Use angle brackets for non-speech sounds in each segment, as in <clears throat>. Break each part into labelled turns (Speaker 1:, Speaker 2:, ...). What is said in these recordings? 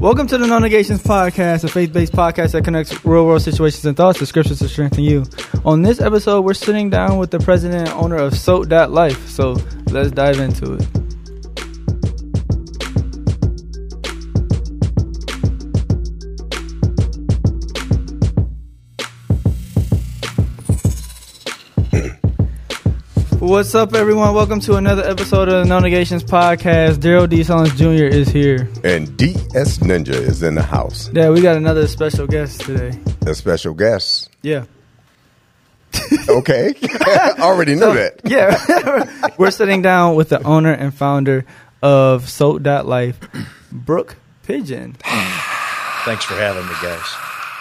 Speaker 1: Welcome to the No Negations Podcast, a faith based podcast that connects real world situations and thoughts to scriptures to strengthen you. On this episode, we're sitting down with the president and owner of SOTE.Life. So let's dive into it. What's up, everyone? Welcome to another episode of the No Negations Podcast. Darrell D. Sullins Jr. is here.
Speaker 2: And DS Ninja is in the house.
Speaker 1: Yeah, we got another special guest today.
Speaker 2: A special guest.
Speaker 1: Yeah. <laughs>
Speaker 2: Okay. I <laughs> already knew that. <laughs>
Speaker 1: Yeah. We're sitting down with the owner and founder of SOTE.Life, Brooke Pidgeon. <sighs>
Speaker 3: Thanks for having me, guys.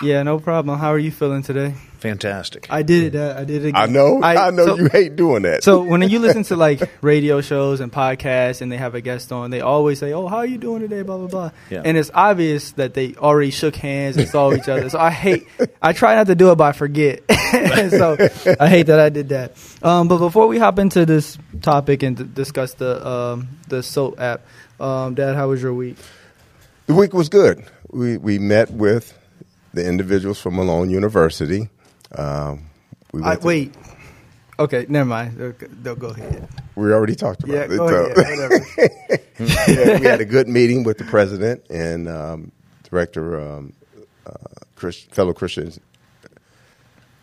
Speaker 1: Yeah, no problem. How are you feeling today?
Speaker 3: Fantastic.
Speaker 1: I did it. Uh, I did it. Again.
Speaker 2: I know. I, know
Speaker 1: so-
Speaker 2: you hate doing that.
Speaker 1: So when you listen to like <laughs> radio shows and podcasts and they have a guest on, they always say, "Oh, how are you doing today?" Blah blah blah.
Speaker 3: Yeah.
Speaker 1: And it's obvious that they already shook hands and saw each other. So I hate. I try not to do it, but I forget. <laughs> so I hate that I did that. Um, but before we hop into this topic and d- discuss the um, the SOTE app, um, Dad, how was your week?
Speaker 2: the week was good. We we met with the individuals from Malone University. Um, we,
Speaker 1: I,
Speaker 2: to-
Speaker 1: wait. Okay, never mind. They'll, go ahead.
Speaker 2: we already talked about
Speaker 1: Yeah,
Speaker 2: it.
Speaker 1: go
Speaker 2: so-
Speaker 1: ahead. <laughs>
Speaker 2: Yeah, we had a good meeting with the president and um, director, um, uh, Chris, fellow Christians,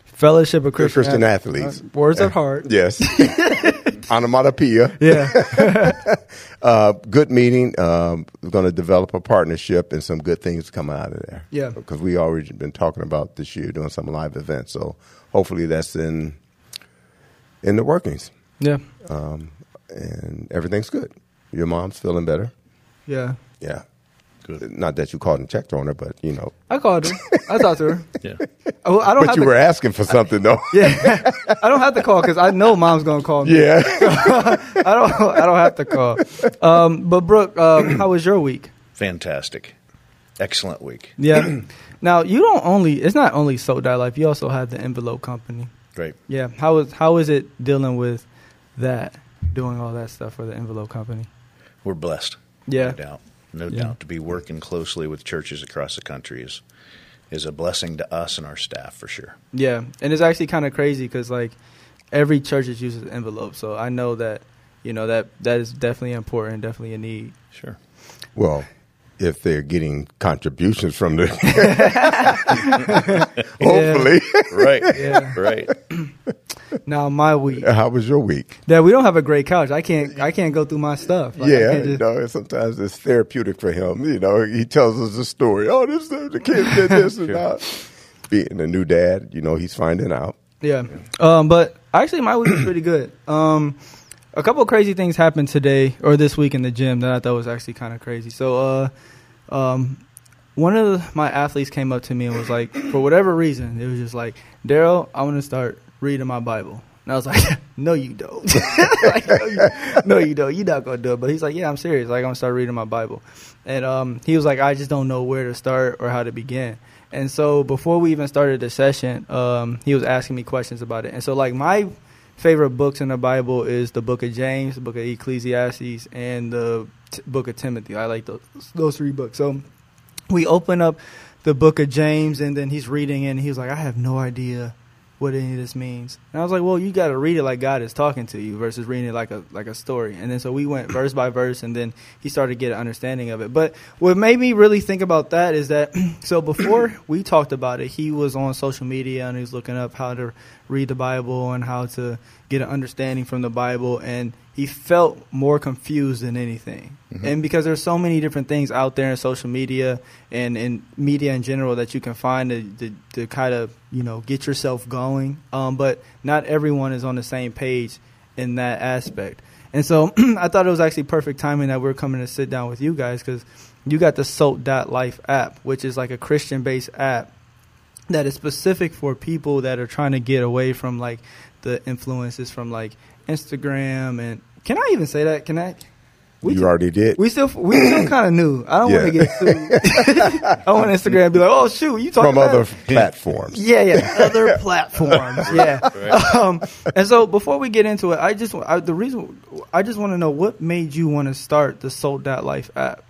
Speaker 1: Fellowship of Christian,
Speaker 2: Christian athletes.
Speaker 1: Uh, words at <laughs> heart.
Speaker 2: Yes, <laughs> onomatopoeia.
Speaker 1: Yeah. <laughs>
Speaker 2: Uh, good meeting. Um, we're going to develop a partnership and some good things come out of there.
Speaker 1: Yeah.
Speaker 2: because we already been talking about this year doing some live events. So hopefully that's in in the workings,
Speaker 1: yeah.
Speaker 2: um, and everything's good. Your mom's feeling better.
Speaker 1: Yeah.
Speaker 2: Yeah.
Speaker 3: Good.
Speaker 2: Not that you called and checked on her, but you know.
Speaker 1: I called her. I talked to her. <laughs>
Speaker 3: Yeah.
Speaker 1: Oh, I don't
Speaker 2: But
Speaker 1: have
Speaker 2: you
Speaker 1: to,
Speaker 2: were asking for something though. <laughs>
Speaker 1: Yeah, I don't have to call because I know mom's gonna call me.
Speaker 2: yeah. <laughs>
Speaker 1: I don't. I don't have to call. Um, but Brooke, um, how was your week?
Speaker 3: Fantastic. Excellent week.
Speaker 1: Yeah. <clears throat> now you don't only. It's not only SOTE.Life. You also have the Envelope Company.
Speaker 3: Great.
Speaker 1: Yeah. How is how is it dealing with that? Doing all that stuff for the Envelope Company.
Speaker 3: We're blessed.
Speaker 1: Yeah.
Speaker 3: No doubt. No
Speaker 1: Yeah.
Speaker 3: doubt. To be working closely with churches across the country is is a blessing to us and our staff for sure.
Speaker 1: Yeah, and it's actually kind of crazy because like every church is uses envelope, so I know that you know that that is definitely important, definitely a need.
Speaker 3: Sure.
Speaker 2: Well, if they're getting contributions from the, <laughs> <laughs> hopefully.
Speaker 3: Right.
Speaker 1: Yeah.
Speaker 3: Right. <clears throat>
Speaker 1: Now my week.
Speaker 2: How was your week?
Speaker 1: That we don't have a great couch. I can't. I can't go through my stuff. Like,
Speaker 2: yeah,
Speaker 1: can't
Speaker 2: you know, sometimes it's therapeutic for him. You know, he tells us a story. Oh, this the kid did <laughs> this and that. Being a new dad, you know, he's finding out.
Speaker 1: yeah. Um, but actually, my week was pretty good. Um, a couple of crazy things happened today or this week in the gym that I thought was actually kind of crazy. So, uh, um, one of the, my athletes came up to me and was like, for whatever reason, it was just like, Darrell, I want to start reading my Bible. And I was like, <laughs> no, you don't. <laughs> like, no, you, no, you don't. You're not going to do it. But he's like, yeah, I'm serious. Like, I'm going to start reading my Bible. And um, he was like, I just don't know where to start or how to begin. And so before we even started the session, um, he was asking me questions about it. And so, like, my favorite books in the Bible is the book of James, the book of Ecclesiastes, and the t- book of Timothy. I like those, those three books. So we open up the book of James, and then he's reading and he was like, I have no idea what any of this means. And I was like, well, you got to read it like God is talking to you versus reading it like a like a story. And then so we went verse by verse, and then he started to get an understanding of it. But what made me really think about that is that <clears throat> so before we talked about it, he was on social media and he was looking up how to read the Bible and how to get an understanding from the Bible, and he felt more confused than anything. And because there's so many different things out there in social media and in media in general that you can find to, to, to kind of you know get yourself going, um, but not everyone is on the same page in that aspect. And so <clears throat> I thought it was actually perfect timing that we're coming to sit down with you guys because you got the SOTE.Life app, which is like a Christian based app that is specific for people that are trying to get away from like the influences from like Instagram and can I even say that? Can I? We
Speaker 2: you
Speaker 1: ju-
Speaker 2: already did.
Speaker 1: we still we still <coughs> kind of new. I don't want to get sued. I want Instagram to be like, oh shoot, you talking
Speaker 2: from
Speaker 1: about
Speaker 2: other platforms.
Speaker 1: yeah, yeah, <laughs> other platforms. <laughs> Yeah. Um, and so before we get into it, I just I, the reason I just want to know what made you want to start the SOTE.Life app.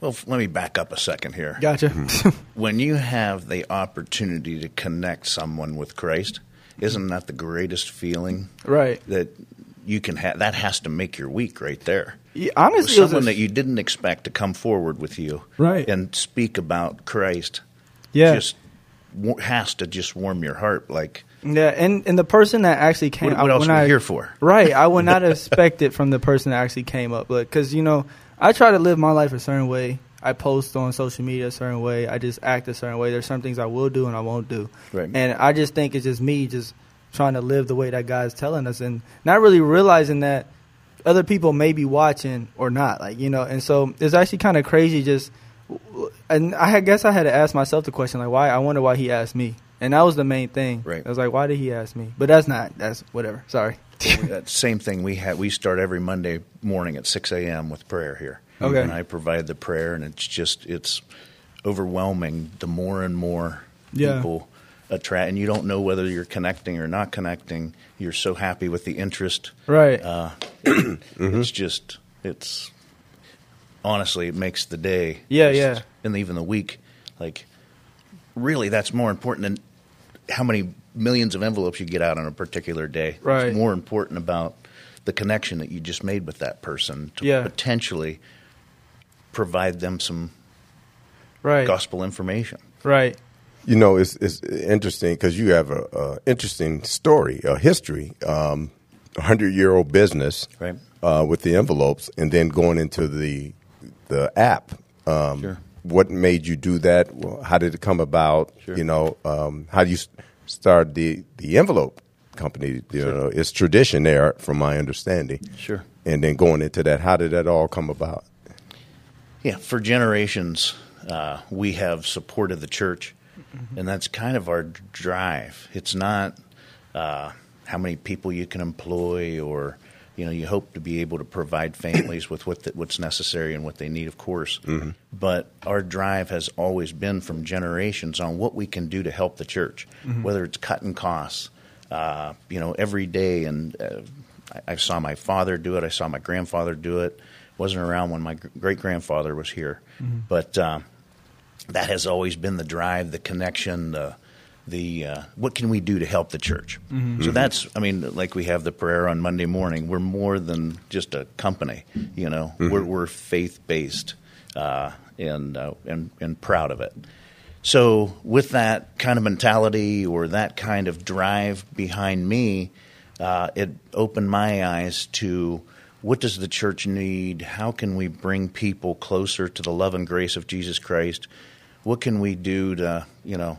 Speaker 3: Well, f- let me back up a second here.
Speaker 1: Gotcha. <laughs>
Speaker 3: When you have the opportunity to connect someone with Christ, isn't that the greatest feeling
Speaker 1: right.
Speaker 3: that you can have? That has to make your week right there.
Speaker 1: Yeah, honestly,
Speaker 3: Someone that you didn't expect to come forward with you,
Speaker 1: Right.
Speaker 3: and speak about Christ,
Speaker 1: yeah.
Speaker 3: just has to just warm your heart. Like,
Speaker 1: Yeah, and, and the person that actually came,
Speaker 3: what, what else are we here for?
Speaker 1: Right, I would not <laughs> expect it from the person that actually came up, because you know, I try to live my life a certain way. I post on social media a certain way. I just act a certain way. There's some things I will do and I won't do,
Speaker 3: Right.
Speaker 1: and I just think it's just me just trying to live the way that God's telling us, and not really realizing that other people may be watching or not, like you know. And so it's actually kind of crazy, just. And I guess I had to ask myself the question, like, why? I wonder why he asked me, and that was the main thing.
Speaker 3: Right.
Speaker 1: I was like, why did he ask me? But that's not. That's whatever. Sorry.
Speaker 3: that same thing we have. We start every Monday morning at six a.m. with prayer here.
Speaker 1: Okay.
Speaker 3: and I provide the prayer, and it's just it's overwhelming. The more and more
Speaker 1: Yeah.
Speaker 3: people attract, and you don't know whether you're connecting or not connecting. You're so happy with the interest.
Speaker 1: Right.
Speaker 3: Uh,
Speaker 1: Mm-hmm.
Speaker 3: It's just it's honestly it makes the day.
Speaker 1: Yeah,
Speaker 3: just-
Speaker 1: yeah.
Speaker 3: and even the week. Like really, that's more important than how many millions of envelopes you get out on a particular day.
Speaker 1: Right.
Speaker 3: It's more important about the connection that you just made with that person to
Speaker 1: Yeah.
Speaker 3: potentially provide them some
Speaker 1: right.
Speaker 3: gospel information.
Speaker 1: Right.
Speaker 2: You know, it's it's interesting because you have a, a interesting story, a history, um, a hundred year old business,
Speaker 3: Right.
Speaker 2: Uh, with the envelopes, and then going into the the app. Um,
Speaker 3: Sure.
Speaker 2: What made you do that? How did it come about?
Speaker 3: Sure.
Speaker 2: You know, um, how do you start the the envelope company? You know, it's tradition there, from my understanding.
Speaker 3: Sure.
Speaker 2: And then going into that, how did that all come about?
Speaker 3: Yeah, for generations, uh, we have supported the church, and that's kind of our drive. It's not uh, how many people you can employ, or you know, you hope to be able to provide families with what the, what's necessary and what they need, of course. But our drive has always been from generations on what we can do to help the church, whether it's cutting costs, uh, you know, every day. And uh, I, I saw my father do it. I saw my grandfather do it. Wasn't around when my great grandfather was here, but uh, that has always been the drive, the connection, the the uh, what can we do to help the church? So that's, I mean, like we have the prayer on Monday morning. We're more than just a company, you know. We're, we're faith based uh, and uh, and and proud of it. So with that kind of mentality or that kind of drive behind me, uh, it opened my eyes to what does the church need? How can we bring people closer to the love and grace of Jesus Christ? What can we do to, you know,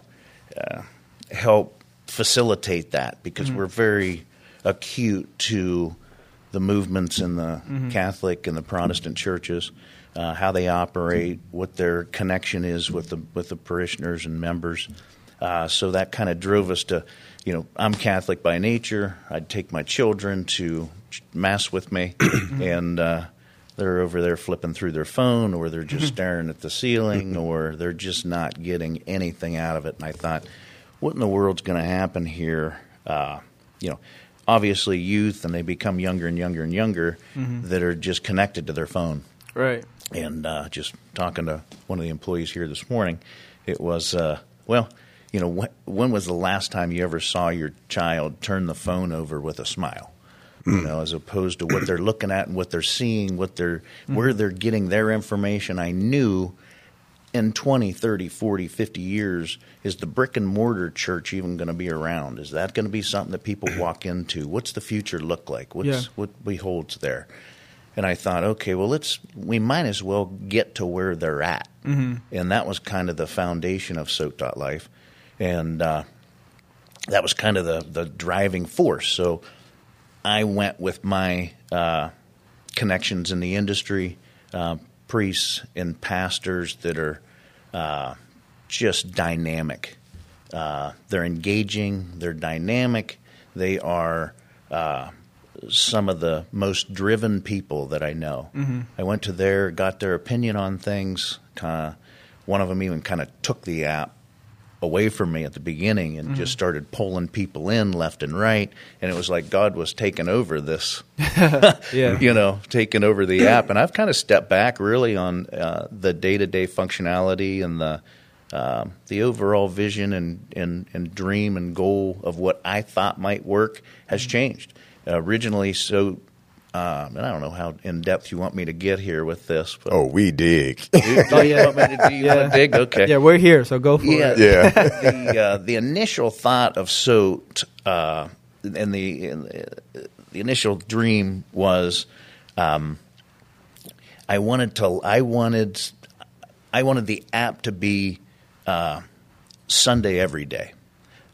Speaker 3: uh, help facilitate that? Because we're very acute to the movements in the Catholic and the Protestant churches, uh, how they operate, what their connection is with the with the parishioners and members. Uh, so that kind of drove us to, you know, I'm Catholic by nature. I'd take my children to mass with me, <clears throat> and uh, they're over there flipping through their phone, or they're just staring at the ceiling, or they're just not getting anything out of it. And I thought, what in the world's going to happen here? Uh, you know, obviously youth, and they become younger and younger and younger that are just connected to their phone
Speaker 1: Right.
Speaker 3: and uh, just talking to one of the employees here this morning, it was uh, well, you know, wh- when was the last time you ever saw your child turn the phone over with a smile? You know, as opposed to what they're looking at and what they're seeing, what they're where they're getting their information. I knew in 20, 30, 40, 50 years, is the brick and mortar church even going to be around? Is that going to be something that people walk into? What's the future look like? What's
Speaker 1: Yeah.
Speaker 3: what beholds there? And I thought, okay, well, let's we might as well get to where they're at, mm-hmm. and that was kind of the foundation of SOTE Life, and uh, that was kind of the the driving force. So I went with my uh, connections in the industry, uh, priests and pastors that are uh, just dynamic. Uh, they're engaging, they're dynamic, they are uh, some of the most driven people that I know. I went to their, got their opinion on things. Kinda, one of them even kind of took the app away from me at the beginning and just started pulling people in left and right. And it was like God was taking over this, <laughs> <laughs>
Speaker 1: Yeah.
Speaker 3: you know, taking over the app. And I've kind of stepped back really on uh, the day to day functionality and the um, the overall vision and, and, and dream and goal of what I thought might work has changed. Uh, originally, so um, and I don't know how in depth you want me to get here with this. But
Speaker 2: Oh, we dig.
Speaker 3: do, <laughs> do
Speaker 1: Oh,
Speaker 3: you
Speaker 1: yeah.
Speaker 3: want me to, do you
Speaker 1: Yeah.
Speaker 3: want to dig? Okay.
Speaker 1: Yeah, we're here, so go for
Speaker 3: Yeah,
Speaker 1: it.
Speaker 2: Yeah. <laughs>
Speaker 3: the uh, the initial thought of SOTE uh, and the and the the initial dream was, um, I wanted to I wanted I wanted the app to be uh, Sunday every day.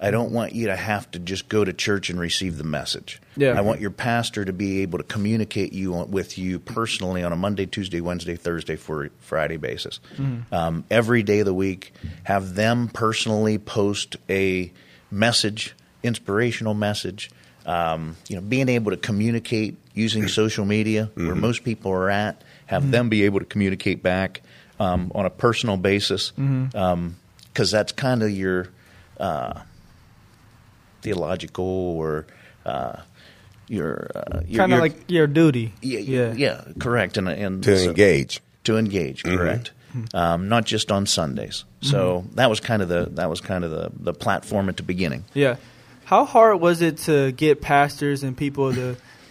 Speaker 3: I don't want you to have to just go to church and receive the message.
Speaker 1: Yeah.
Speaker 3: I want your pastor to be able to communicate you on, with you personally on a Monday, Tuesday, Wednesday, Thursday, for Friday basis. Um, every day of the week, have them personally post a message, inspirational message. Um, you know, being able to communicate using <clears throat> social media, where most people are at, have them be able to communicate back um, on a personal basis, because that's kind of your uh, theological or uh, your, uh, your
Speaker 1: Kind of like your duty.
Speaker 3: yeah, yeah, yeah, correct, and and
Speaker 2: to
Speaker 3: so-
Speaker 2: engage.
Speaker 3: to engage, correct. Um, not just on Sundays. So that was kind of the that was kind of the, the platform at the beginning.
Speaker 1: Yeah. How hard was it to get pastors and people of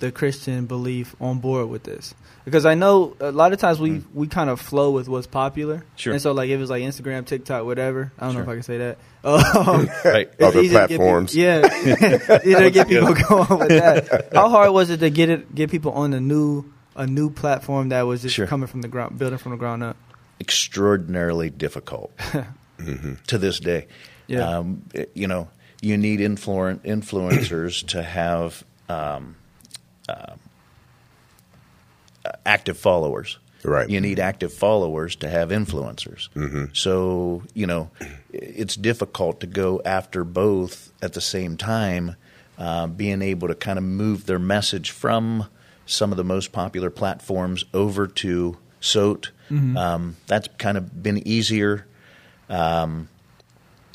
Speaker 1: the Christian belief on board with this? Because I know a lot of times we, we kind of flow with what's popular.
Speaker 3: Sure.
Speaker 1: And so like if it's like Instagram, TikTok, whatever. I don't know if I can say that. <laughs> Um, <laughs>
Speaker 3: Right.
Speaker 2: Other <laughs>
Speaker 1: get people-
Speaker 2: platforms.
Speaker 1: yeah. to get people going with that. How hard was it to get it get people on a new a new platform that was just
Speaker 3: Sure.
Speaker 1: coming from the ground building from the ground up?
Speaker 3: Extraordinarily difficult to this day.
Speaker 1: Yeah.
Speaker 3: Um, you know, you need influen- influencers to have um, uh, active followers.
Speaker 2: Right.
Speaker 3: You need active followers to have influencers.
Speaker 2: Mm-hmm.
Speaker 3: So, you know, it's difficult to go after both at the same time, uh, being able to kind of move their message from some of the most popular platforms over to SOTE. Um, that's kind of been easier. Um,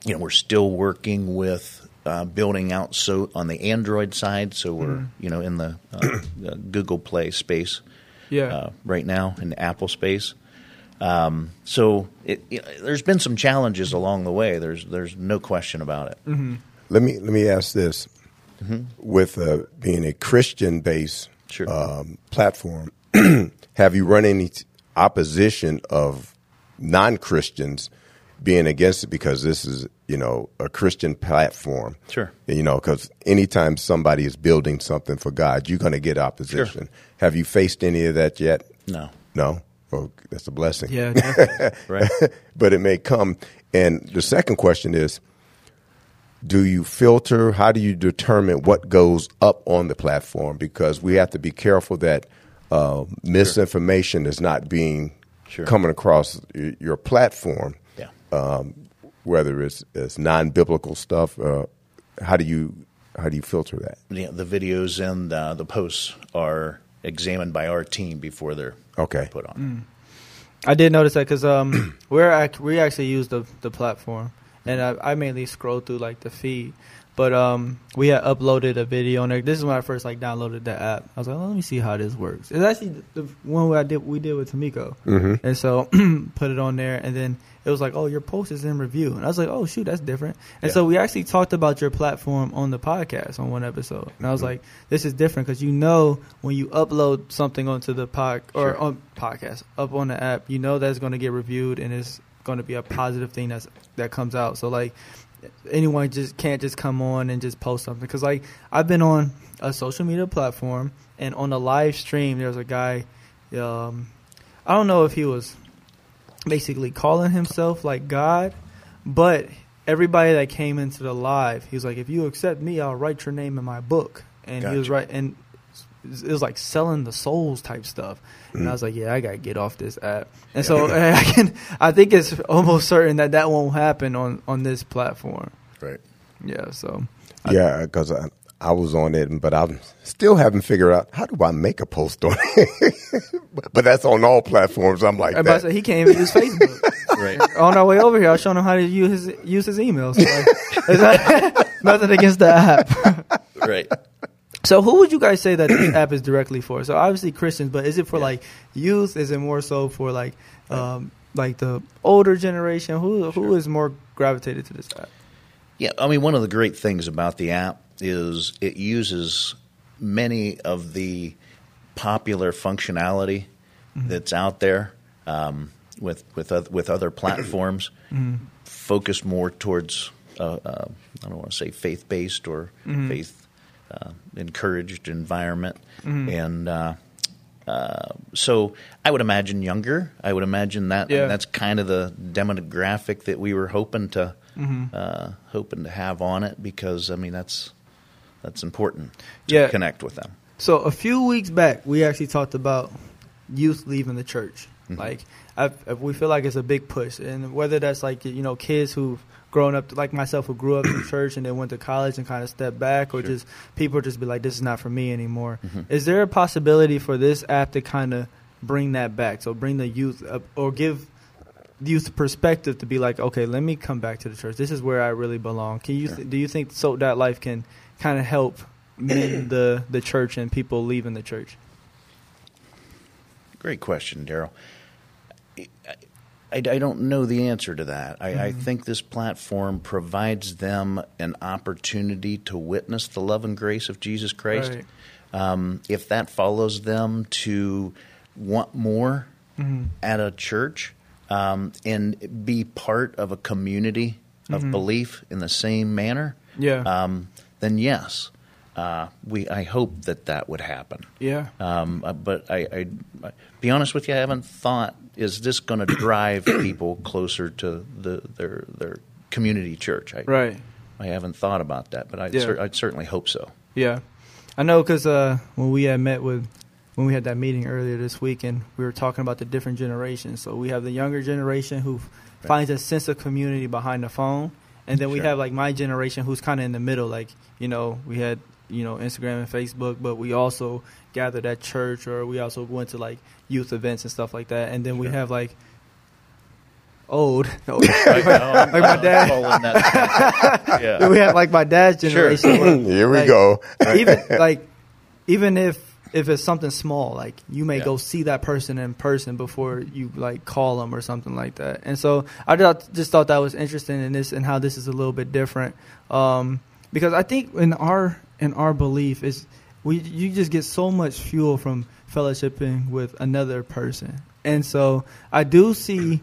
Speaker 3: you know, we're still working with uh, building out SOTE on the Android side, so we're you know in the, uh, the Google Play space
Speaker 1: Yeah.
Speaker 3: uh, right now in the Apple space. Um, so it, you know, there's been some challenges along the way. There's there's no question about it.
Speaker 2: Let me let me ask this: with uh, being a Christian-based
Speaker 3: Sure.
Speaker 2: um, platform, <clears throat> have you run any t- opposition of non-Christians being against it because this is you know a Christian platform?
Speaker 3: Sure.
Speaker 2: You know, because anytime somebody is building something for God, you're going to get opposition. Have you faced any of that yet?
Speaker 3: No,
Speaker 2: No. Oh, that's a blessing.
Speaker 1: yeah. <laughs> definitely.
Speaker 3: right?
Speaker 2: but it may come. And the second question is do you filter? How do you determine what goes up on the platform? Because we have to be careful that uh, misinformation is not being
Speaker 3: Sure.
Speaker 2: coming across your platform,
Speaker 3: yeah.
Speaker 2: Um, whether it's, it's non biblical stuff. Uh, how do you how do you filter that?
Speaker 3: Yeah, the videos and uh, the posts are examined by our team before they're
Speaker 2: Okay.
Speaker 3: put on.
Speaker 1: I did notice that because um, <clears throat> we're ac- we actually use the the platform, and I, I mainly scroll through like the feed. But um, we had uploaded a video on there. This is when I first like downloaded the app. I was like, let me see how this works. It's actually the, the one I did we did with Tamiko,
Speaker 2: Mm-hmm.
Speaker 1: and so <clears throat> put it on there, and then it was like, oh, your post is in review, and I was like, oh shoot, that's different. And
Speaker 3: Yeah.
Speaker 1: so we actually talked about your platform on the podcast on one episode, and I was like, this is different because you know when you upload something onto the pod or
Speaker 3: Sure.
Speaker 1: on podcast up on the app, you know that's going to get reviewed and it's going to be a positive thing that's that comes out. So like anyone just can't just come on and just post something because like I've been on a social media platform and on the live stream there was a guy. Um, I don't know if he was basically calling himself like God, but everybody that came into the live, he was like, "If you accept me, I'll write your name in my book." And he was right, and it was like selling the souls type stuff. And
Speaker 2: Mm.
Speaker 1: I was like, "Yeah, I gotta get off this app." And so <laughs> I can, I think it's almost certain that that won't happen on on this platform.
Speaker 3: Right.
Speaker 1: Yeah, so
Speaker 2: Yeah, because I, I was on it, but I still haven't figured out how do I make a post on it. <laughs> but that's on all platforms. I'm like that.
Speaker 1: say he can't even use Facebook. <laughs>
Speaker 3: Right.
Speaker 1: On our way over here, I was showing him how to use his use his emails. So, like, nothing against the app.
Speaker 3: right.
Speaker 1: So who would you guys say that this <clears throat> app is directly for? So obviously Christians, but is it for
Speaker 3: Yeah.
Speaker 1: like youth? Is it more so for like um, like the older generation? Who who
Speaker 3: Sure.
Speaker 1: is more gravitated to this app?
Speaker 3: Yeah, I mean, one of the great things about the app is it uses many of the popular functionality that's out there um, with with oth- with other platforms, <clears throat> focused more towards uh, uh, I don't want to say faith based or faith uh, encouraged environment, and uh, uh, so I would imagine younger. I would imagine that
Speaker 1: Yeah.
Speaker 3: that's kind of the demographic that we were hoping to uh, hoping to have on it because I mean that's that's important to
Speaker 1: Yeah.
Speaker 3: connect with them.
Speaker 1: So a few weeks back, we actually talked about youth leaving the church.
Speaker 3: Mm-hmm.
Speaker 1: Like, I, we feel like it's a big push, and whether that's like you know kids who've grown up, like myself, who grew up in <coughs> church and then went to college and kind of stepped back, or
Speaker 3: Sure.
Speaker 1: just people just be like, "This is not for me anymore."
Speaker 3: Mhm.
Speaker 1: Is there a possibility for this app to kind of bring that back? So bring the youth up, or give youth perspective to be like, okay, let me come back to the church. This is where I really belong. Can you
Speaker 3: Sure.
Speaker 1: do you think SOTE.Life can kind of help mend <coughs> the the church and people leaving the church?
Speaker 3: Great question, Darrell. I, I, I don't know the answer to that. I, I
Speaker 1: Mm-hmm.
Speaker 3: think this platform provides them an opportunity to witness the love and grace of Jesus Christ.
Speaker 1: Right.
Speaker 3: Um, if that follows them to want more
Speaker 1: Mm-hmm.
Speaker 3: at a church um, and be part of a community of
Speaker 1: Mm-hmm.
Speaker 3: belief in the same manner,
Speaker 1: Yeah.
Speaker 3: um, then yes, uh, we. I hope that that would happen.
Speaker 1: Yeah.
Speaker 3: Um, uh, but I, I, be honest with you, I haven't thought is this going <coughs> to drive people closer to the their their community church. I,
Speaker 1: Right.
Speaker 3: I haven't thought about that, but I
Speaker 1: Yeah.
Speaker 3: cer- I'd certainly hope so.
Speaker 1: Yeah. I know because uh, when we had met with, when we had that meeting earlier this week, and we were talking about the different generations. So we have the younger generation who finds a sense of community behind the phone, and then we have like my generation who's kind of in the middle. Like you know, we had you know Instagram and Facebook, but we also gathered at church, or we also went to like youth events and stuff like that. And then we have like old.
Speaker 3: Right now, I'm-
Speaker 1: Like my dad.
Speaker 3: following that. <laughs> yeah.
Speaker 1: we have like my dad's
Speaker 3: Sure.
Speaker 1: generation. where, <laughs>
Speaker 2: Here we
Speaker 1: like,
Speaker 2: go.
Speaker 1: even <laughs> like even if if it's something small like you may
Speaker 3: Yeah.
Speaker 1: go see that person in person before you like call them or something like that and so i just, just thought that was interesting in this and how this is a little bit different um, because i think in our in our belief is we you just get so much fuel from fellowshipping with another person. And so i do see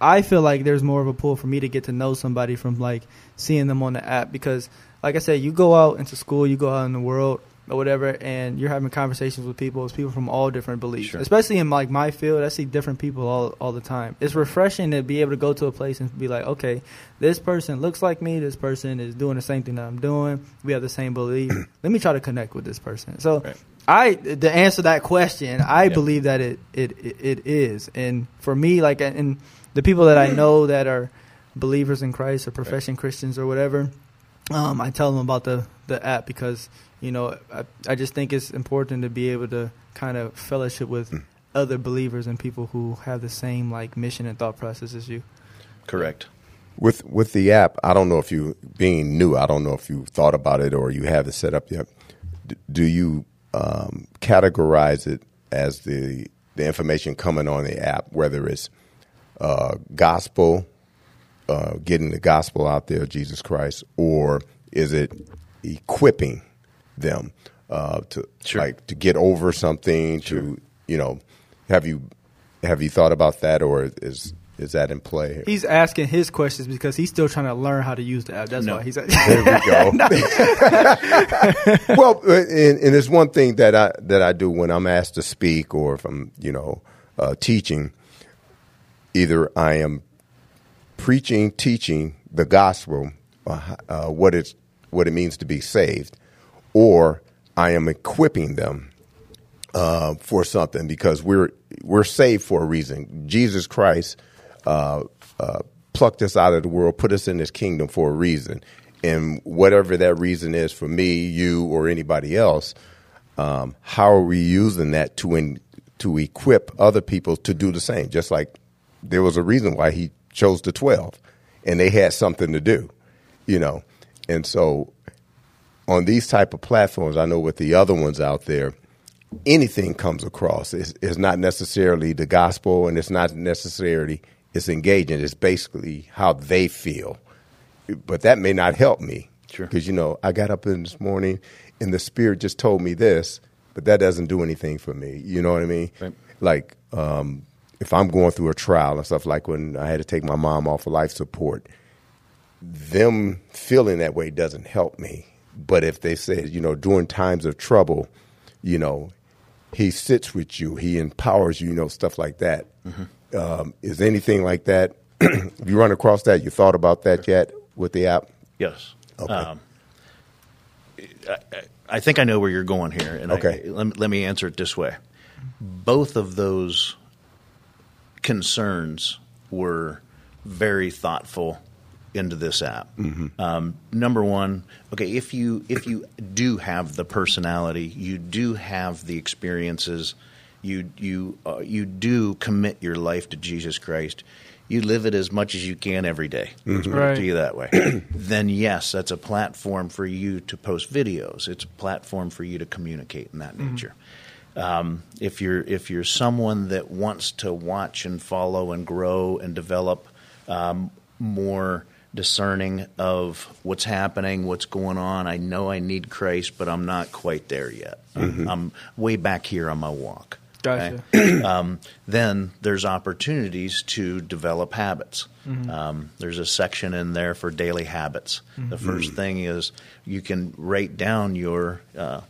Speaker 1: I feel like there's more of a pull for me to get to know somebody from like seeing them on the app because, like I said, you go out into school, you go out in the world or whatever, and you're having conversations with people. It's people from all different beliefs,
Speaker 3: Sure.
Speaker 1: especially in like my field. I see different people all all the time. It's refreshing to be able to go to a place and be like, okay, this person looks like me. This person is doing the same thing that I'm doing. We have the same belief. <clears throat> Let me try to connect with this person. So.
Speaker 3: Right.
Speaker 1: I to answer that question, I
Speaker 3: Yeah.
Speaker 1: believe that it, it it is, and for me, like, and the people that I <clears throat> know that are believers in Christ or professing Christians or whatever, um, I tell them about the the app because you know I, I just think it's important to be able to kind of fellowship with other believers and people who have the same like mission and thought process as you.
Speaker 3: Correct.
Speaker 2: With with the app, I don't know if you being new, I don't know if you thought about it or you have it set up yet. D- do you um, categorize it as the the information coming on the app, whether it's uh, gospel, uh, getting the gospel out there, of Jesus Christ, or is it equipping them uh, to
Speaker 3: Sure.
Speaker 2: like to get over something? To you know, have you have you thought about that, or is is that in play? here?
Speaker 1: He's asking his questions because he's still trying to learn how to use the app. That's
Speaker 3: No.
Speaker 1: why he's.
Speaker 2: There we go. <laughs> <laughs> well, uh, and, and it's one thing that I that I do when I'm asked to speak or if I'm you know uh, teaching. Either I am preaching, teaching the gospel, uh, uh, what it's what it means to be saved, or I am equipping them uh, for something because we're we're saved for a reason. Jesus Christ uh, uh, plucked us out of the world, put us in His kingdom for a reason, and whatever that reason is for me, you, or anybody else, um, how are we using that to in, to equip other people to do the same? Just like there was a reason why he chose the 12 and they had something to do, you know. And so on these type of platforms, I know with the other ones out there, anything comes across. It's, it's not necessarily the gospel and it's not necessarily it's engaging. It's basically how they feel. But that may not help me.
Speaker 3: Sure.
Speaker 2: Because, you know, I got up in this morning and the spirit just told me this, but that doesn't do anything for me. You know what I mean?
Speaker 3: Right.
Speaker 2: Like, um, if I'm going through a trial and stuff like when I had to take my mom off of life support, them feeling that way doesn't help me. But if they say, you know, during times of trouble, you know, he sits with you, he empowers you, you know, stuff like that. Um, is anything like that? <clears throat> Have you run across that? You thought about that yet with the app?
Speaker 3: Yes.
Speaker 2: Okay.
Speaker 3: Um, I, I- think I know where you're going here, and I- let, let me answer it this way: both of those concerns were very thoughtful into this app. Um, number one, okay, if you if you do have the personality, you do have the experiences, you you uh, you do commit your life to Jesus Christ. You live it as much as you can every day. Let's put it to you that way. <clears throat> then yes, that's a platform for you to post videos. It's a platform for you to communicate in that nature. Um, if you're if you're someone that wants to watch and follow and grow and develop um, more discerning of what's happening, what's going on. I know I need Christ, but I'm not quite there yet. I'm, I'm way back here on my walk.
Speaker 1: Gotcha. <clears throat>
Speaker 3: um, then there's opportunities to develop habits. Um, there's a section in there for daily habits. The first thing is you can write down your uh,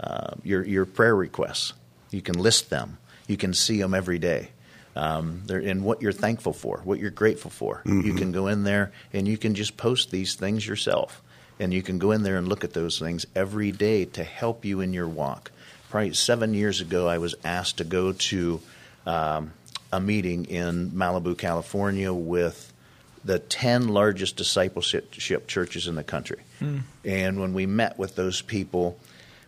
Speaker 3: uh, your your prayer requests. You can list them. You can see them every day. Um, and what you're thankful for, what you're grateful for. You can go in there and you can just post these things yourself, and you can go in there and look at those things every day to help you in your walk. Probably seven years ago, I was asked to go to um, a meeting in Malibu, California, with the 10 largest discipleship churches in the country. And when we met with those people,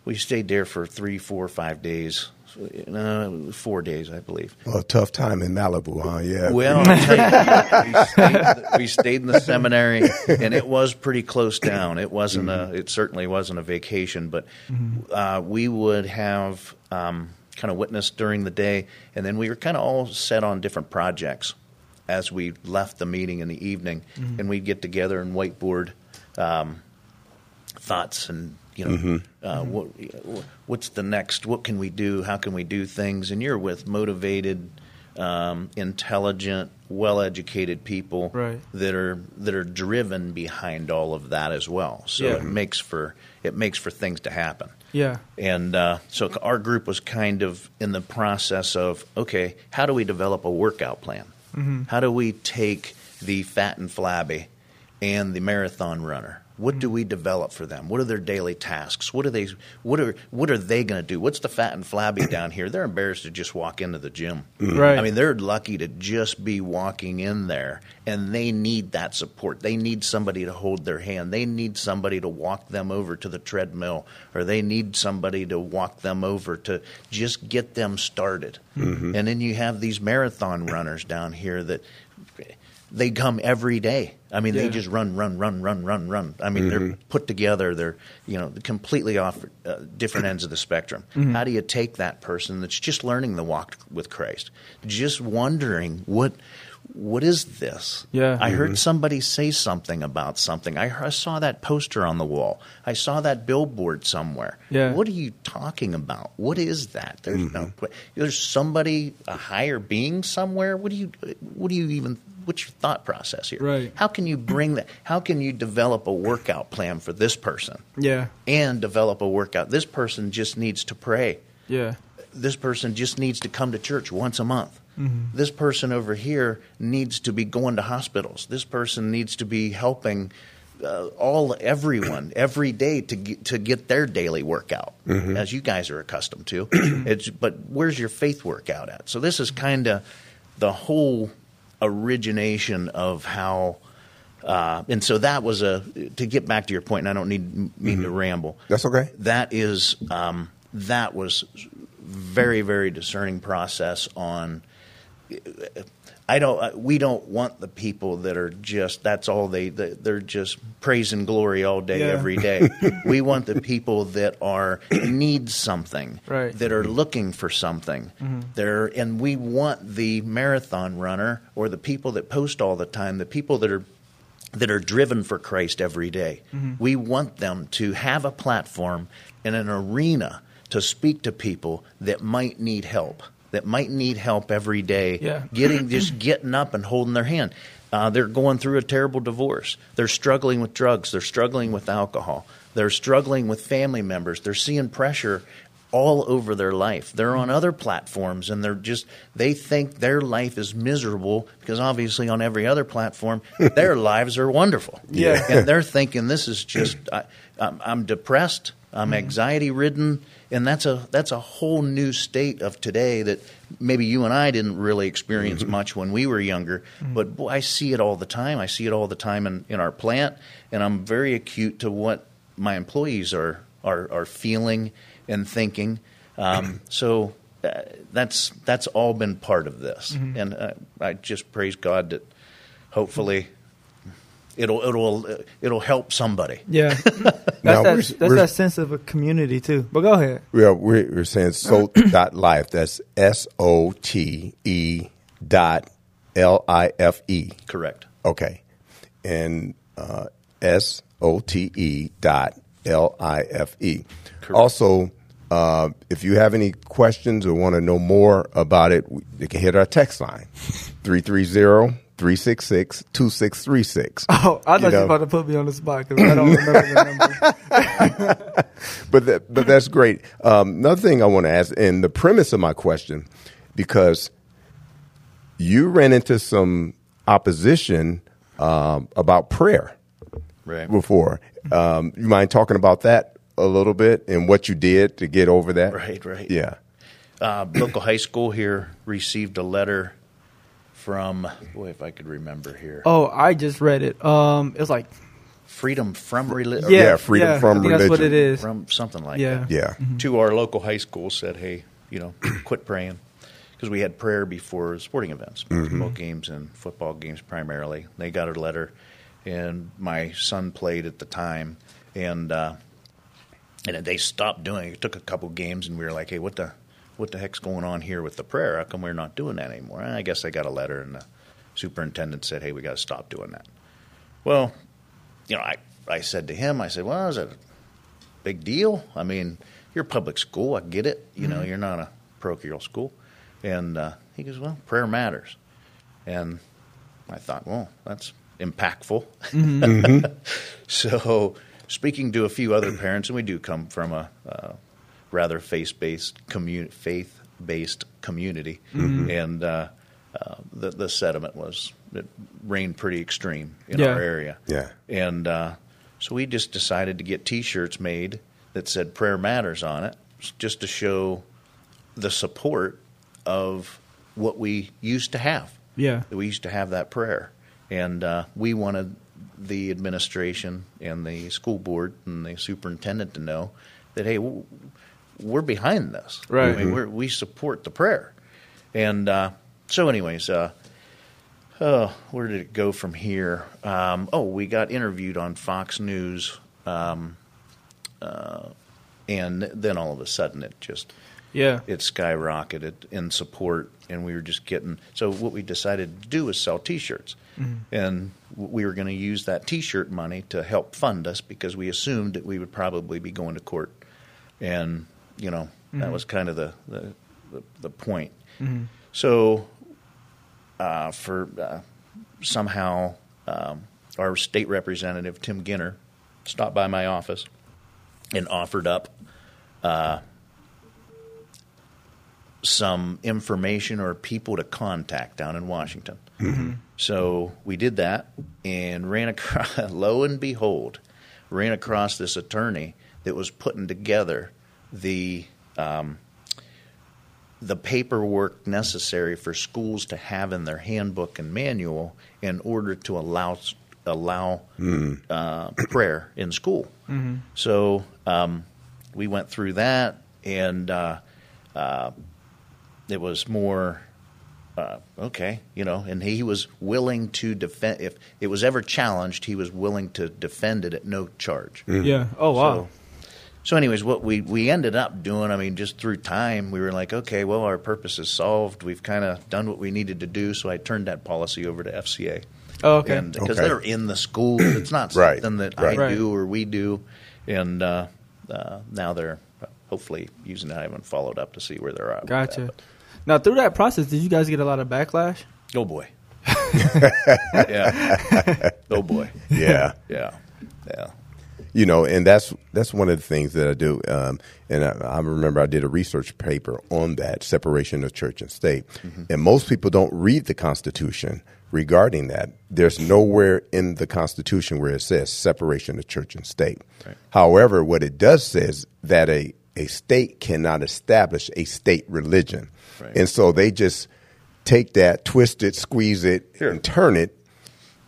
Speaker 3: we stayed there for three, four, five days. Uh, four days, I believe.
Speaker 2: Well, a tough time in Malibu, huh? Yeah.
Speaker 3: Well, I'll tell you, we, stayed, we stayed in the seminary, and it was pretty close down. It wasn't a. It certainly wasn't a vacation, but uh, we would have um, kind of witnessed during the day, and then we were kind of all set on different projects as we left the meeting in the evening, and we'd get together and whiteboard um, thoughts and you know uh, what what's the next what can we do how can we do things and you're with motivated um, intelligent well educated people
Speaker 1: Right.
Speaker 3: that are that are driven behind all of that as well so
Speaker 1: Yeah.
Speaker 3: it makes for it makes for things to happen
Speaker 1: Yeah.
Speaker 3: and uh, so our group was kind of in the process of okay, how do we develop a workout plan? How do we take the fat and flabby and the marathon runner? What do mm-hmm. we develop for them? What are their daily tasks? What are they? What are what are they going to do? What's the fat and flabby <clears throat> down here? They're embarrassed to just walk into the gym. Mm-hmm.
Speaker 1: Right.
Speaker 3: I mean, they're lucky to just be walking in there, and they need that support. They need somebody to hold their hand. They need somebody to walk them over to the treadmill, or they need somebody to walk them over to just get them started. Mm-hmm. And then you have these marathon runners down here that they come every day. I mean, they just run, run, run, run, run, run. I mean, they're mm-hmm. put together. They're you know completely off uh, different ends of the spectrum. Mm-hmm. How do you take that person that's just learning the walk with Christ, just wondering what what is this?
Speaker 1: Yeah.
Speaker 3: I heard mm-hmm. somebody say something about something. I, heard, I saw that poster on the wall. I saw that billboard somewhere.
Speaker 1: Yeah.
Speaker 3: What are you talking about? What is that? There's no. There's somebody, a higher being somewhere. What do you? What do you even? What's your thought process here?
Speaker 1: Right.
Speaker 3: How can you bring that? How can you develop a workout plan for this person
Speaker 1: Yeah.
Speaker 3: and develop a workout? This person just needs to pray.
Speaker 1: Yeah.
Speaker 3: This person just needs to come to church once a month. This person over here needs to be going to hospitals. This person needs to be helping uh, all everyone <clears throat> every day to get, to get their daily workout, as you guys are accustomed to. <clears throat> it's but where's your faith workout at? So this is kind of the whole origination of how. Uh, and so that was a to get back to your point, and I don't need mean to ramble
Speaker 2: That's okay.
Speaker 3: that is um, that was very very discerning process on I don't. uh, We don't want the people that are just. That's all they. They're just praise and glory all day,
Speaker 1: Yeah.
Speaker 3: every day. <laughs> we want the people that are need something,
Speaker 1: Right.
Speaker 3: that are looking for something. They're and we want the marathon runner or the people that post all the time, the people that are that are driven for Christ every day. We want them to have a platform and an arena to speak to people that might need help, that might need help every day,
Speaker 1: Yeah.
Speaker 3: getting just getting up and holding their hand. Uh, they're going through a terrible divorce. They're struggling with drugs. They're struggling with alcohol. They're struggling with family members. They're seeing pressure all over their life. They're on other platforms and they're just they think their life is miserable because obviously on every other platform <laughs> their lives are wonderful.
Speaker 1: Yeah.
Speaker 3: and they're thinking this is just I, I'm, I'm depressed. I'm anxiety ridden, and that's a that's a whole new state of today that maybe you and I didn't really experience much when we were younger. But boy, I see it all the time. I see it all the time in, in our plant, and I'm very acute to what my employees are are, are feeling and thinking. Um, <clears throat> so uh, that's that's all been part of this, and uh, I just praise God that hopefully it'll it'll it'll help somebody.
Speaker 1: Yeah, <laughs> that's
Speaker 2: Now,
Speaker 1: that,
Speaker 2: we're-
Speaker 1: that's
Speaker 2: we're-
Speaker 1: that sense of a community too. But go ahead.
Speaker 2: Yeah, we're, we're saying so <clears throat> dot life. That's S O T E dot L I F E.
Speaker 3: Correct.
Speaker 2: Okay, and uh, S O T E dot L I F E. Also, uh, if you have any questions or want to know more about it, you can hit our text line 330-366-2636. <laughs>
Speaker 1: Oh, I thought you,
Speaker 2: know.
Speaker 1: were about to put me on the spot because I don't remember the number. <laughs>
Speaker 2: but that, but that's great. Um, another thing I want to ask, and the premise of my question, because you ran into some opposition um, about prayer
Speaker 3: Right.
Speaker 2: before. Um, you mind talking about that a little bit and what you did to get over that?
Speaker 3: Right, right.
Speaker 2: Yeah.
Speaker 3: Uh, local high school here received a letter from boy, if I could remember here,
Speaker 1: Oh, I just read it. Um, it was like
Speaker 3: freedom from religion.
Speaker 1: yeah,
Speaker 2: Yeah, freedom
Speaker 1: yeah,
Speaker 2: from
Speaker 1: I think That's what it is.
Speaker 3: from something like
Speaker 1: Yeah.
Speaker 3: that.
Speaker 2: Yeah.
Speaker 3: To our local high school, said, "Hey, you know, <clears throat> quit praying," because we had prayer before sporting events, basketball games and football games primarily. They got a letter, and my son played at the time, and uh, and they stopped doing it. It took a couple games, and we were like, "Hey, what the what the heck's going on here with the prayer? How come we're not doing that anymore?" And I guess I got a letter, and the superintendent said, "Hey, we got to stop doing that." Well, you know, I I said to him, I said, "Well, is it a big deal? I mean, you're a public school. I get it. You know, you're not a parochial school." And uh, he goes, "Well, prayer matters." And I thought, well, that's impactful. <laughs> so, speaking to a few other parents, and we do come from a uh, rather faith-based community, faith-based community, and uh, uh, the the sediment was it rained pretty extreme in
Speaker 1: Yeah.
Speaker 3: our area.
Speaker 2: Yeah.
Speaker 3: And uh, so we just decided to get T-shirts made that said "Prayer Matters" on it, just to show the support of what we used to have.
Speaker 1: Yeah.
Speaker 3: We used to have that prayer, and uh, we wanted the administration and the school board and the superintendent to know that hey, w- we're behind this.
Speaker 1: Right.
Speaker 3: I mean, we're, we support the prayer, and uh, so, anyways, uh, oh, where did it go from here? Um, oh, we got interviewed on Fox News, um, uh, and then all of a sudden it just
Speaker 1: Yeah.
Speaker 3: it skyrocketed in support, and we were just getting. So what we decided to do was sell T-shirts, and we were going to use that T-shirt money to help fund us because we assumed that we would probably be going to court, and you know that was kind of the the, the, the point. So uh, for uh, somehow um, our state representative Tim Ginter stopped by my office and offered up some information or people to contact down in Washington. So we did that and ran across, <laughs> lo and behold, ran across this attorney that was putting together the um, the paperwork necessary for schools to have in their handbook and manual in order to allow allow uh, prayer in school. So um, we went through that, and uh, uh, it was more uh, okay, you know, and he was willing to defend. If it was ever challenged, he was willing to defend it at no charge.
Speaker 1: Yeah. Oh wow.
Speaker 3: So, so, anyways, what we, we ended up doing, I mean, just through time, we were like, okay, well, our purpose is solved. We've kind of done what we needed to do. So I turned that policy over to FCA.
Speaker 1: oh, okay.
Speaker 3: Because
Speaker 2: Okay.
Speaker 3: they're in the school, it's not
Speaker 2: Right.
Speaker 3: something that
Speaker 2: Right.
Speaker 3: I
Speaker 1: Right.
Speaker 3: do or we do. And uh, uh, now they're hopefully using it. I haven't followed up to see where they're at. with that,
Speaker 1: Gotcha. Now through that process, did you guys get a lot of backlash?
Speaker 3: Oh boy. <laughs> yeah. <laughs> Oh boy.
Speaker 2: Yeah.
Speaker 3: Yeah. Yeah.
Speaker 2: You know, and that's that's one of the things that I do. Um, and I, I remember I did a research paper on that separation of church and state. And most people don't read the Constitution regarding that. There's nowhere in the Constitution where it says separation of church and state.
Speaker 3: Right.
Speaker 2: However, what it does says that a a state cannot establish a state religion,
Speaker 3: Right.
Speaker 2: and so they just take that, twist it, squeeze it,
Speaker 3: Sure.
Speaker 2: and turn it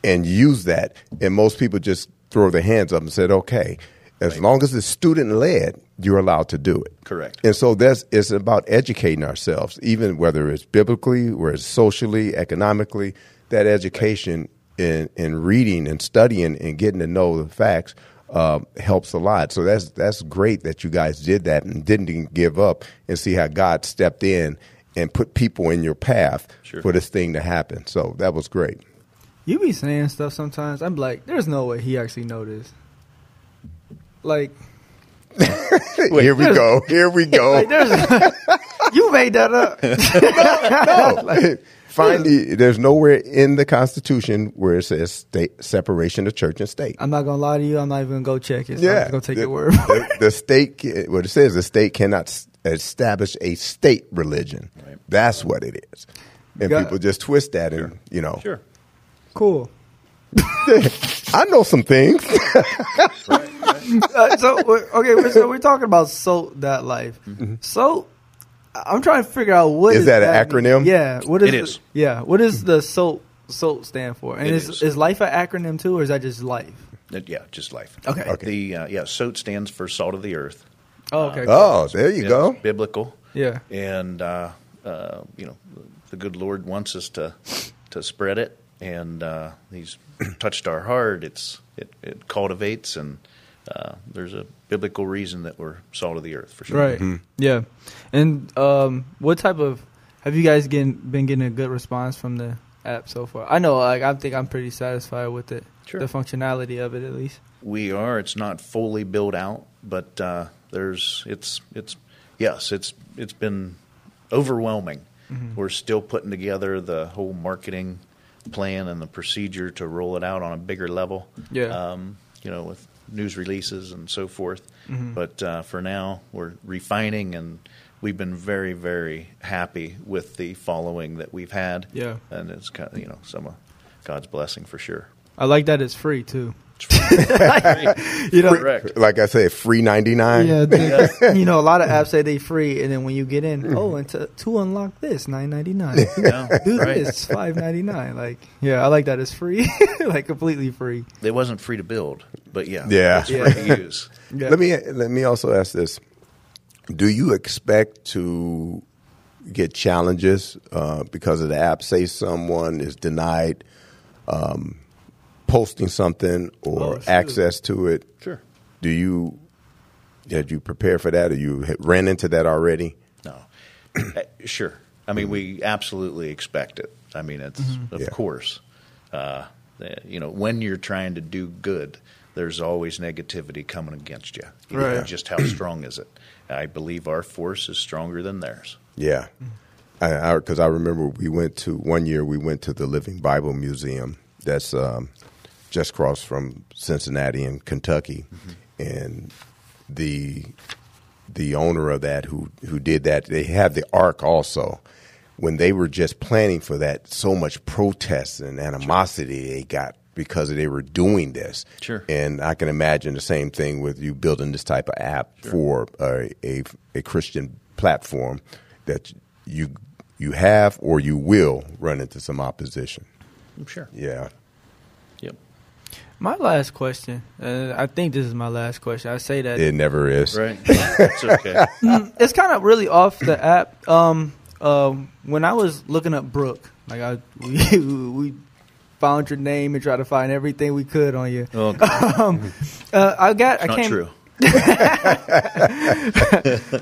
Speaker 2: and use that. And most people just throw their hands up and said, okay, as long as it's student led, you're allowed to do it.
Speaker 3: Correct.
Speaker 2: And so that's it's about educating ourselves, even whether it's biblically, whether it's socially, economically, that education in, in reading and studying and getting to know the facts uh, helps a lot. So that's that's great that you guys did that and didn't give up and see how God stepped in and put people in your path
Speaker 3: Sure.
Speaker 2: for this thing to happen. So that was great.
Speaker 1: You be saying stuff sometimes. I'm like, there's no way he actually know this. Like, <laughs>
Speaker 2: Here we go. <laughs> Here we go.
Speaker 1: like there's <laughs> you made that up.
Speaker 2: no. Find the, there's nowhere in the Constitution where it says state separation of church and state.
Speaker 1: I'm not gonna lie to you. I'm not even gonna go check it. So I'm
Speaker 2: yeah,
Speaker 1: gonna take
Speaker 2: the,
Speaker 1: your word.
Speaker 2: the, the state, ca- what it says, the state cannot s- establish a state religion.
Speaker 3: Right.
Speaker 2: That's what it is, and
Speaker 1: Got-
Speaker 2: people just twist that, and you know,
Speaker 3: Sure.
Speaker 1: Cool. <laughs>
Speaker 2: I know some things. <laughs>
Speaker 1: Uh, so we're- okay, we're, so we're talking about SOTE.Life. So I'm trying to figure out what
Speaker 2: Mm-hmm. Is
Speaker 1: is
Speaker 2: that an
Speaker 1: mean.
Speaker 2: acronym?
Speaker 1: Yeah, what is
Speaker 3: It
Speaker 1: the- Yeah, what does the SOTE SOTE stand for? And
Speaker 3: It
Speaker 1: is,
Speaker 3: is.
Speaker 1: is life an acronym too, or is that just life?
Speaker 3: Uh, yeah, just life.
Speaker 1: Okay.
Speaker 2: Okay.
Speaker 3: The uh, yeah, SOTE stands for salt of the earth.
Speaker 1: Oh, okay.
Speaker 2: oh, there you
Speaker 3: Yeah,
Speaker 2: go.
Speaker 3: biblical.
Speaker 1: Yeah.
Speaker 3: and uh, uh, you know the good Lord wants us to to spread it, and uh, He's <clears throat> touched our heart. It's it, it cultivates, and uh, there's a biblical reason that we're salt of the earth for sure.
Speaker 1: Right. Yeah. And um, what type of have you guys getting been getting a good response from the app so far? I know, like I think I'm pretty satisfied with it.
Speaker 3: Sure.
Speaker 1: The functionality of it, at least.
Speaker 3: We are. It's not fully built out, but uh, there's it's it's yes, it's it's been overwhelming. We're still putting together the whole marketing plan and the procedure to roll it out on a bigger level.
Speaker 1: Yeah.
Speaker 3: Um, you know, with news releases and so forth.
Speaker 1: Mhm.
Speaker 3: But uh, for now, we're refining, and we've been very, very happy with the following that we've had.
Speaker 1: Yeah.
Speaker 3: and it's kind of you know some of God's blessing for sure.
Speaker 1: I like that it's free too.
Speaker 3: It's <laughs> <laughs>
Speaker 1: You know,
Speaker 3: correct.
Speaker 2: Like I said, free ninety nine.
Speaker 1: Yeah, the- <laughs> you know, a lot of apps say they free, and then when you get
Speaker 2: Mm-hmm.
Speaker 1: in, oh, and to, to unlock this, nine ninety nine.
Speaker 3: Yeah,
Speaker 1: Do
Speaker 3: right.
Speaker 1: this, five ninety nine. Like, yeah, I like that it's free, like completely free.
Speaker 3: It wasn't free to build, but yeah,
Speaker 2: Yeah.
Speaker 3: it's free to use.
Speaker 1: Yeah.
Speaker 2: Let me let me also ask this: Do you expect to get challenges uh, because of the app? Say someone is denied um, posting something or
Speaker 1: Oh,
Speaker 2: access to it.
Speaker 3: Sure.
Speaker 2: Do you did you prepare for that, or you ran into that already?
Speaker 3: No, Uh, <clears throat> sure. I mean, we absolutely expect it. I mean, it's of
Speaker 2: Yeah.
Speaker 3: course. Uh, you know, when you're trying to do good, there's always negativity coming against you. You know,
Speaker 1: Right.
Speaker 3: Just how <clears throat> strong is it? I believe our force is stronger than theirs.
Speaker 2: Yeah, because I, because I remember we went to one year we went to the Living Bible Museum that's um, just across from Cincinnati in Kentucky, mm-hmm. and the the owner of that who who did that they have the Ark also. When they were just planning for that, so much protest and animosity they got because they were doing this.
Speaker 3: Sure.
Speaker 2: And I can imagine the same thing with you building this type of app for a, a a Christian platform that you you have or you will run into some opposition.
Speaker 3: I'm sure.
Speaker 2: Yeah.
Speaker 3: Yep.
Speaker 1: My last question, uh, I think this is my last question. I say that
Speaker 2: It never is.
Speaker 3: Right. <laughs> It's okay.
Speaker 1: it's kind of really off the app. Um, um, when I was looking up Brooke, like I <laughs> we, we found your name and tried to find everything we could on you.
Speaker 3: Oh, <laughs>
Speaker 1: um, uh, I got. I
Speaker 3: not
Speaker 1: came.
Speaker 3: true.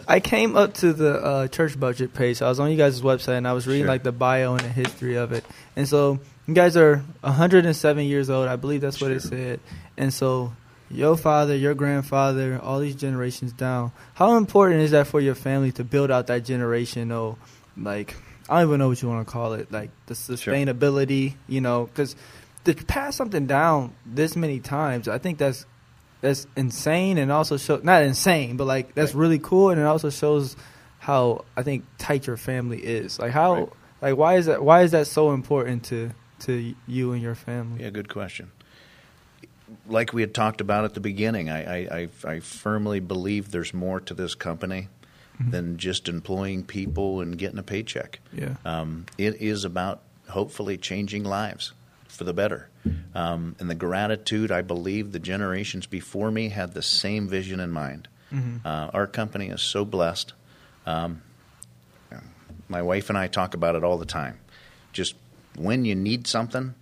Speaker 1: I came up to the uh, church budget page. So I was on you guys' website and I was reading
Speaker 3: Sure.
Speaker 1: like the bio and the history of it. And so you guys are 107 years old. I believe that's what it said. And so your father, your grandfather, all these generations down. How important is that for your family to build out that generational, like I don't even know what you want to call it, like the sustainability, you know, because to pass something down this many times, I think that's that's insane and also show not insane, but like that's
Speaker 3: Right.
Speaker 1: really cool and it also shows how I think tight your family is. Like how
Speaker 3: Right.
Speaker 1: like why is that why is that so important to to you and your family?
Speaker 3: Yeah, good question. Like we had talked about at the beginning, I, I, I, I firmly believe there's more to this company than just employing people and getting a paycheck.
Speaker 1: Yeah.
Speaker 3: Um, it is about hopefully changing lives for the better. Um, and the gratitude, I believe the generations before me had the same vision in mind.
Speaker 1: Mhm.
Speaker 3: Uh, our company is so blessed. Um, my wife and I talk about it all the time. Just when you need something,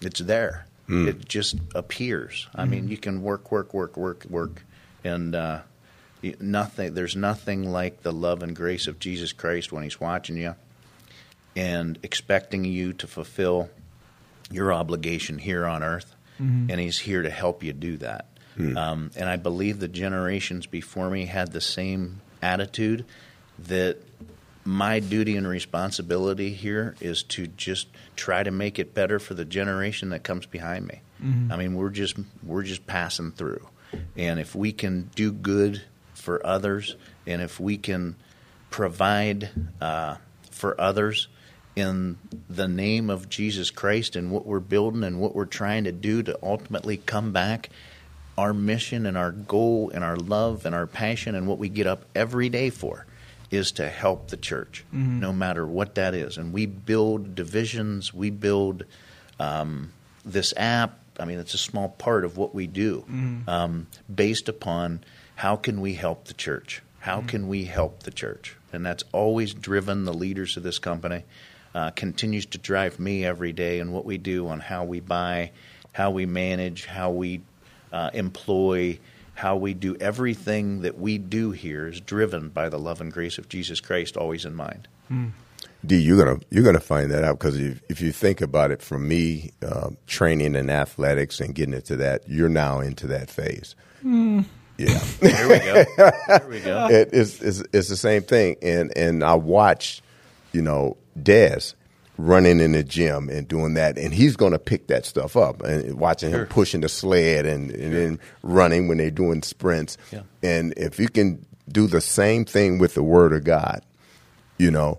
Speaker 3: it's there. It just appears. I mean, you can work, work, work, work, work, and uh, nothing. There's nothing like the love and grace of Jesus Christ when He's watching you and expecting you to fulfill your obligation here on earth, and He's here to help you do that. Um, and I believe the generations before me had the same attitude that my duty and responsibility here is to just try to make it better for the generation that comes behind me. I mean, we're just we're just passing through, and if we can do good for others, and if we can provide uh, for others in the name of Jesus Christ and what we're building and what we're trying to do to ultimately come back, our mission and our goal and our love and our passion and what we get up every day for is to help the church, no matter what that is. And we build divisions, we build um, this app. I mean, it's a small part of what we do, um, based upon how can we help the church? How can we help the church? And that's always driven the leaders of this company. Uh, continues to drive me every day and what we do on how we buy, how we manage, how we uh, employ, how we do everything that we do here is driven by the love and grace of Jesus Christ, always in mind.
Speaker 2: D, you're gonna you're gonna find that out because if, if you think about it, from me uh, training in athletics and getting into that, you're now into that phase. Yeah,
Speaker 3: There we go. There we go. <laughs>
Speaker 2: it, it's, it's it's the same thing, and and I watch, you know, Des running in the gym and doing that, and he's gonna pick that stuff up and watching
Speaker 3: Sure.
Speaker 2: him pushing the sled and and then running when they're doing sprints,
Speaker 3: Yeah.
Speaker 2: and if you can do the same thing with the Word of God, you know.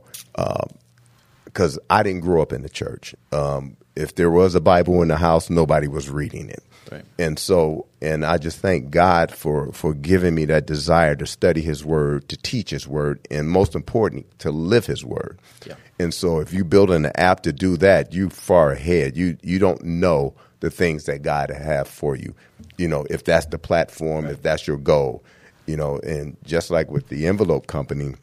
Speaker 2: because I didn't grow up in the church. Um, if there was a Bible in the house, nobody was reading it.
Speaker 3: Right.
Speaker 2: And so, and I just thank God for for giving me that desire to study His Word, to teach His Word, and most important, to live His Word.
Speaker 3: Yeah.
Speaker 2: And so, if you build an app to do that, you far ahead. You you don't know the things that God have for you. You know, if that's the platform, if that's your goal. You know, and just like with the envelope company,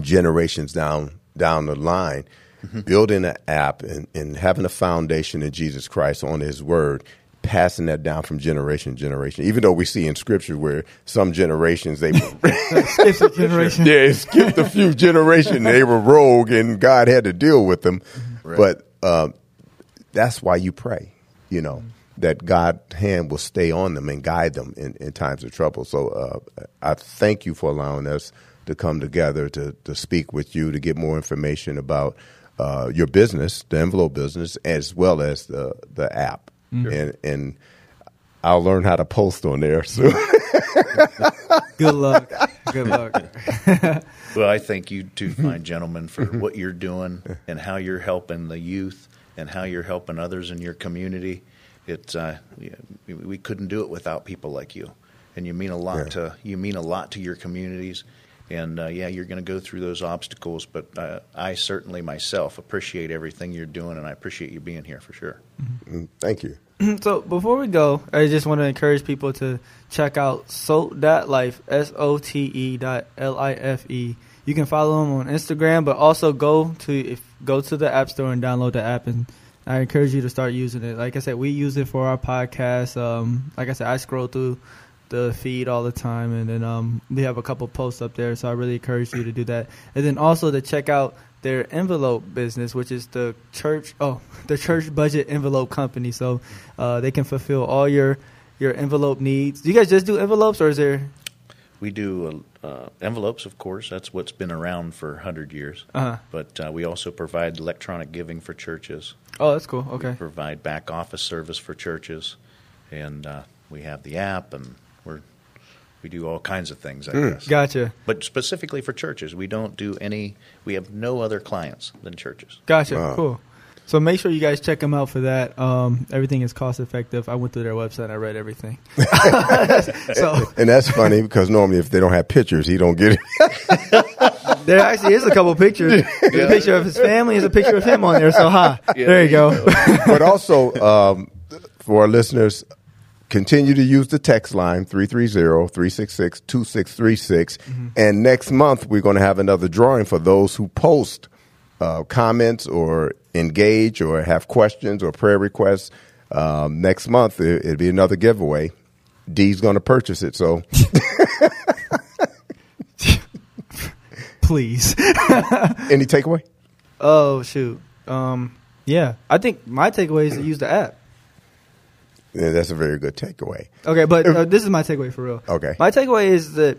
Speaker 2: generations down down the line, mm-hmm. building an app and, and having a foundation in Jesus Christ on His Word, passing that down from generation to generation. Even though we see in Scripture where some generations they
Speaker 1: It's <laughs> a generation.
Speaker 2: yeah, skipped a few generations, they were rogue, and God had to deal with them.
Speaker 3: Right.
Speaker 2: But uh, that's why you pray, you know, that God's hand will stay on them and guide them in, in times of trouble. So uh, I thank you for allowing us to come together to, to speak with you, to get more information about uh, your business, the envelope business, as well as the, the app. And, and I'll learn how to post on there soon.
Speaker 1: Good luck. Good luck. <laughs>
Speaker 3: Well, I thank you two fine gentlemen for what you're doing and how you're helping the youth and how you're helping others in your community. It's uh, we- we couldn't do it without people like you, and you mean a lot
Speaker 2: Yeah.
Speaker 3: to you mean a lot to your communities. And uh, yeah, you're going to go through those obstacles, but uh, I certainly myself appreciate everything you're doing, and I appreciate you being here for sure.
Speaker 2: Thank you. <clears throat>
Speaker 1: so before we go, I just want to encourage people to check out SOTE Life, S O T E dot L I F E. you can follow him on Instagram, but also go to if go to the App Store and download the app. And I encourage you to start using it. Like I said, we use it for our podcast. Um, like I said, I scroll through the feed all the time, and then um, we have a couple posts up there. So I really encourage you to do that, and then also to check out their envelope business, which is the church. Oh, <laughs> the church budget envelope company. So uh, they can fulfill all your your envelope needs. Do you guys just do envelopes, or is there?
Speaker 3: We do uh, envelopes, of course. That's what's been around for hundred years.
Speaker 1: Uh-huh.
Speaker 3: But uh, we also provide electronic giving for churches.
Speaker 1: Oh, that's cool. Okay.
Speaker 3: We provide back office service for churches, and uh, we have the app, and we do all kinds of things. I guess.
Speaker 1: Gotcha.
Speaker 3: But specifically for churches, we don't do any. We have no other clients than churches.
Speaker 1: Gotcha.
Speaker 2: Wow.
Speaker 1: Cool. So make sure you guys check them out for that. Um, everything is cost effective. I went through their website. I read everything. <laughs> so
Speaker 2: And that's funny because normally if they don't have pictures, he don't get it. <laughs>
Speaker 1: there actually is a couple pictures. There's a picture of his family. is a picture of him on there. So hi. there you go.
Speaker 2: but also um, for our listeners, continue to use the text line 330-366-2636. And next month we're going to have another drawing for those who post uh, comments or engage or have questions or prayer requests. Um, next month it, it'll be another giveaway. D's going to purchase it, so <laughs>
Speaker 1: Please. <laughs>
Speaker 2: any takeaway?
Speaker 1: Oh shoot. Um, yeah. I think my takeaway is to use the app.
Speaker 2: Yeah, that's a very good takeaway.
Speaker 1: Okay, but uh, this is my takeaway for real.
Speaker 2: Okay.
Speaker 1: My takeaway is that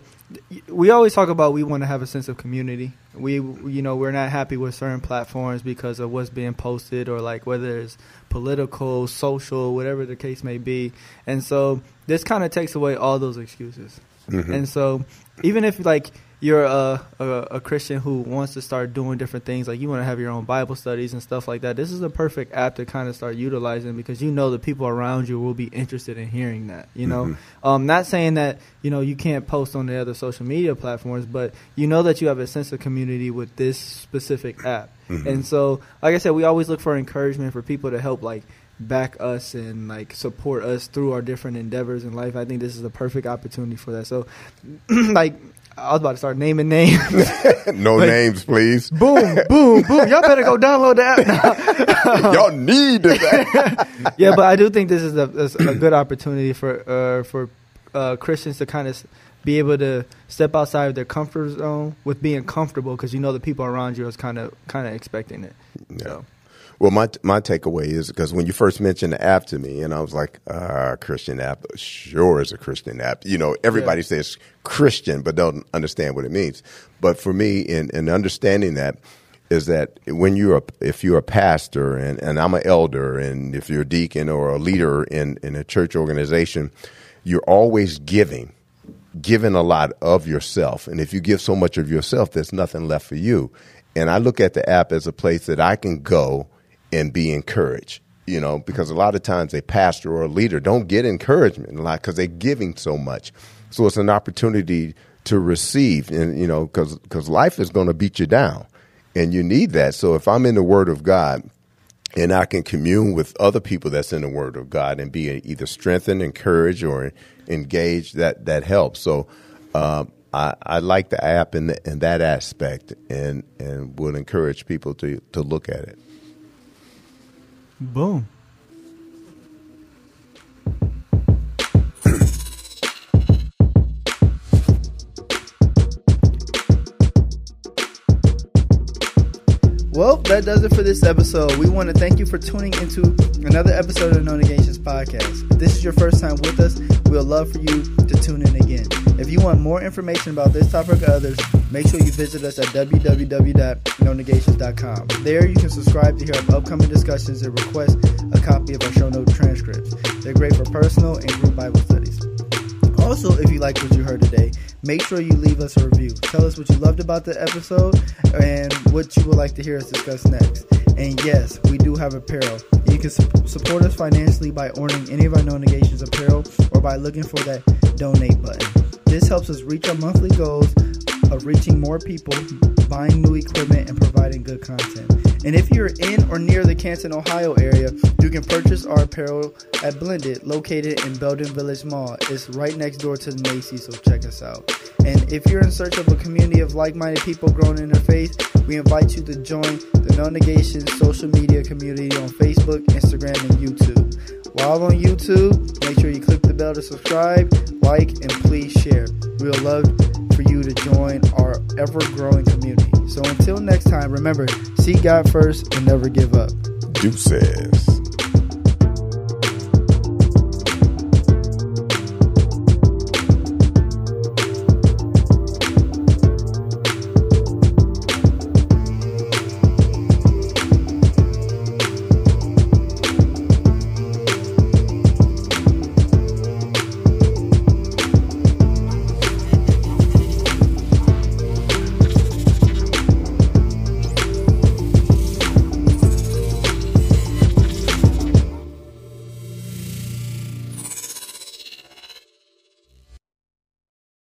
Speaker 1: we always talk about we want to have a sense of community. We, you know, we're not happy with certain platforms because of what's being posted or like whether it's political, social, whatever the case may be. And so this kind of takes away all those excuses. And so even if like you're a, a a Christian who wants to start doing different things, like you want to have your own Bible studies and stuff like that, this is a perfect app to kind of start utilizing because you know the people around you will be interested in hearing that. You know, um, not saying that you know you can't post on the other social media platforms, but you know that you have a sense of community with this specific app. And so, like I said, we always look for encouragement for people to help like back us and like support us through our different endeavors in life. I think this is a perfect opportunity for that. So, <clears throat> like. I was about to start naming names. <laughs>
Speaker 2: no
Speaker 1: Like-
Speaker 2: names, please.
Speaker 1: boom, boom, boom. Y'all better go download the app. <laughs>
Speaker 2: Y'all need that. <laughs>
Speaker 1: yeah, but I do think this is a, a good opportunity for uh, for uh, Christians to kind of be able to step outside of their comfort zone with being comfortable because you know the people around you is kind of kind of expecting it. So,
Speaker 2: Well, my my takeaway is because when you first mentioned the app to me, and I was like, ah, Christian app, sure is a Christian app. You know, everybody
Speaker 1: Yeah.
Speaker 2: says Christian, but don't understand what it means. But for me, in, in understanding that, is that when you're a, if you're a pastor and, and I'm an elder, and if you're a deacon or a leader in, in a church organization, you're always giving giving a lot of yourself. And if you give so much of yourself, there's nothing left for you. And I look at the app as a place that I can go and be encouraged. You know, because a lot of times a pastor or a leader don't get encouragement a lot because they're giving so much. So it's an opportunity to receive, and you know, because because life is going to beat you down, and you need that. So if I'm in the Word of God, and I can commune with other people that's in the Word of God and be either strengthened, encouraged, or engaged. That that helps. So um, I, I like the app in, the, in that aspect, and and would encourage people to to look at it.
Speaker 1: Boom. Well, that does it for this episode. We want to thank you for tuning into another episode of the No Negations podcast. If this is your first time with us, we'd love for you to tune in again. If you want more information about this topic or others, make sure you visit us at www.nonegations.com. There you can subscribe to hear our upcoming discussions and request a copy of our show note transcripts. They're great for personal and group Bible studies. Also, if you liked what you heard today, make sure you leave us a review. Tell us what you loved about the episode and what you would like to hear us discuss next. And yes, we do have apparel. You can su- support us financially by ordering any of our No Negations apparel or by looking for that donate button. This helps us reach our monthly goals of reaching more people, buying new equipment, and providing good content. And if you're in or near the Canton, Ohio area, you can purchase our apparel at Blended, located in Belden Village Mall. It's right next door to the Macy's, so check us out. And if you're in search of a community of like minded people growing in their faith, we invite you to join the No Negation social media community on Facebook, Instagram, and YouTube. While on YouTube, make sure you click the bell to subscribe, like, and please share. We would love for you to join our ever growing community. So until next time, remember, seek God first and never give up.
Speaker 2: Deuces.